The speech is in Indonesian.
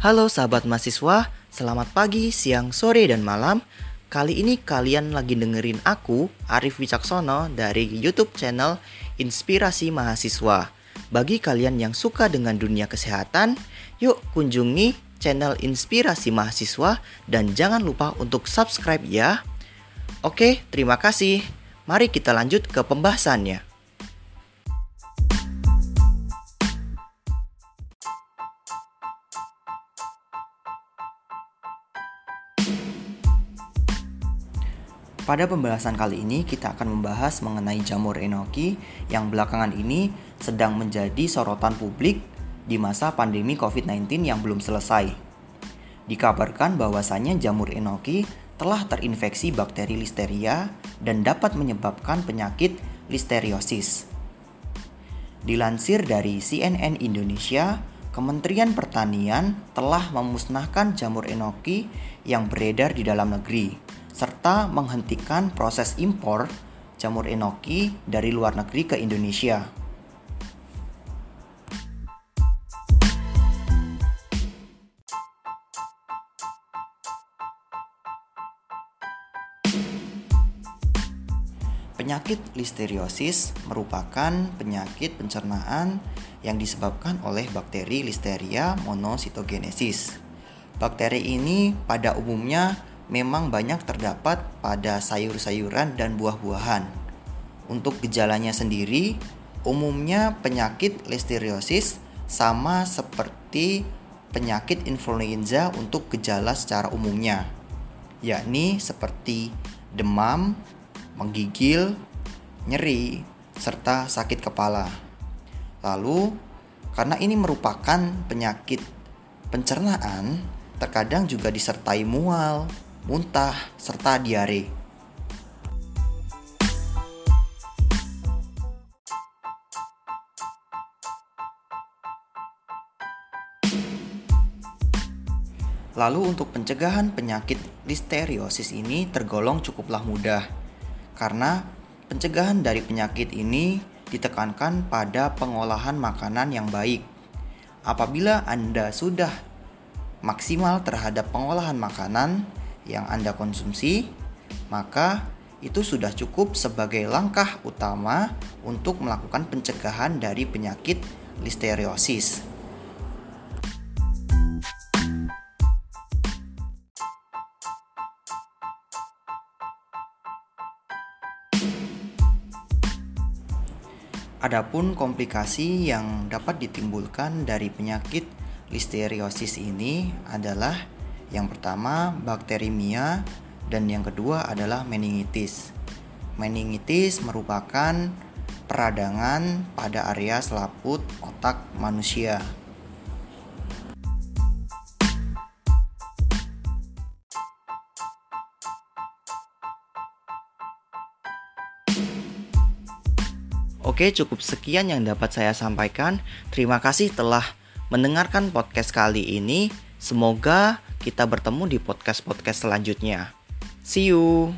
Halo sahabat mahasiswa, selamat pagi, siang, sore, dan malam. Kali ini kalian lagi dengerin aku, Arif Wicaksono, dari YouTube channel Inspirasi Mahasiswa. Bagi kalian yang suka dengan dunia kesehatan, yuk kunjungi channel Inspirasi Mahasiswa dan jangan lupa untuk subscribe ya. Oke, terima kasih. Mari kita lanjut ke pembahasannya. Pada pembahasan kali ini kita akan membahas mengenai jamur enoki yang belakangan ini sedang menjadi sorotan publik di masa pandemi COVID-19 yang belum selesai. Dikabarkan bahwasanya jamur enoki telah terinfeksi bakteri listeria dan dapat menyebabkan penyakit listeriosis. Dilansir dari CNN Indonesia, Kementerian Pertanian telah memusnahkan jamur enoki yang beredar di dalam negeri serta menghentikan proses impor jamur enoki dari luar negeri ke Indonesia. Penyakit listeriosis merupakan penyakit pencernaan yang disebabkan oleh bakteri Listeria monocytogenesis. Bakteri ini pada umumnya memang banyak terdapat pada sayur-sayuran dan buah-buahan. Untuk gejalanya sendiri, umumnya penyakit listeriosis sama seperti penyakit influenza untuk gejala secara umumnya, yakni seperti demam, menggigil, nyeri, serta sakit kepala. Lalu, karena ini merupakan penyakit pencernaan, terkadang juga disertai mual, muntah, serta diare. Lalu untuk pencegahan penyakit listeriosis ini tergolong cukuplah mudah karena pencegahan dari penyakit ini ditekankan pada pengolahan makanan yang baik. Apabila Anda sudah maksimal terhadap pengolahan makanan, yang Anda konsumsi, maka itu sudah cukup sebagai langkah utama untuk melakukan pencegahan dari penyakit listeriosis. Adapun komplikasi yang dapat ditimbulkan dari penyakit listeriosis ini adalah yang pertama bakterimia dan yang kedua adalah meningitis. Meningitis merupakan peradangan pada area selaput otak manusia. Oke, cukup sekian yang dapat saya sampaikan. Terima kasih telah mendengarkan podcast kali ini. Semoga kita bertemu di podcast-podcast selanjutnya. See you.